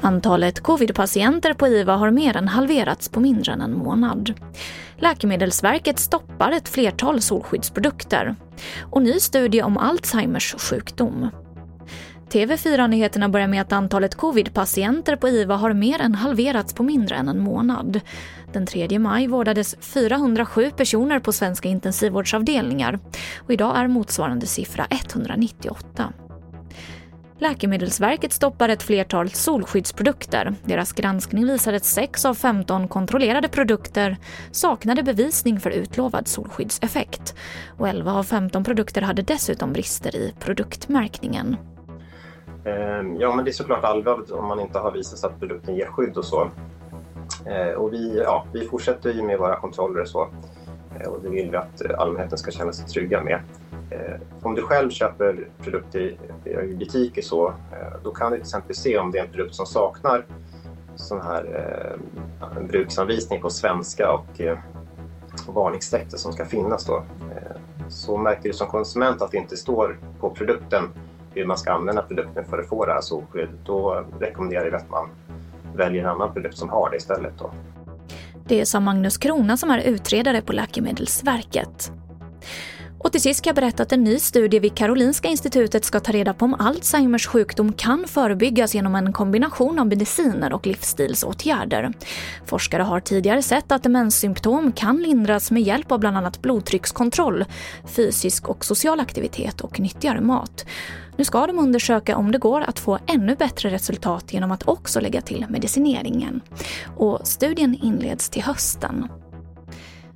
Antalet covidpatienter på IVA har mer än halverats på mindre än en månad. Läkemedelsverket stoppar ett flertal solskyddsprodukter. Och ny studie om Alzheimers sjukdom. TV4-nyheterna börjar med att antalet covidpatienter på IVA har mer än halverats på mindre än en månad. Den 3 maj vårdades 407 personer på svenska intensivvårdsavdelningar och idag är motsvarande siffra 198. Läkemedelsverket stoppar ett flertal solskyddsprodukter. Deras granskning visar att 6 av 15 kontrollerade produkter saknade bevisning för utlovad solskyddseffekt. Och 11 av 15 produkter hade dessutom brister i produktmärkningen. Ehm, ja, men det är såklart allvarligt om man inte har visat att produkten ger skydd och så. Ehm, och vi, ja, vi fortsätter ju med våra kontroller och så. Ehm, och det vill vi att allmänheten ska känna sig trygga med. Om du själv köper produkter i butiker så, eh, då kan du till exempel se om det är en produkt som saknar sån här eh, en bruksanvisning på svenska och eh, varningstexter som ska finnas då. Eh, så märker du som konsument att det inte står på produkten hur man ska använda produkten för att få det här solskyddet, då rekommenderar vi att man väljer en annan produkt som har det istället. Då. Det sa Magnus Krona som är utredare på Läkemedelsverket. Och till sist kan jag berätta att en ny studie vid Karolinska institutet ska ta reda på om Alzheimers sjukdom kan förebyggas genom en kombination av mediciner och livsstilsåtgärder. Forskare har tidigare sett att demenssymptom kan lindras med hjälp av bland annat blodtryckskontroll, fysisk och social aktivitet och nyttigare mat. Nu ska de undersöka om det går att få ännu bättre resultat genom att också lägga till medicineringen. Och studien inleds till hösten.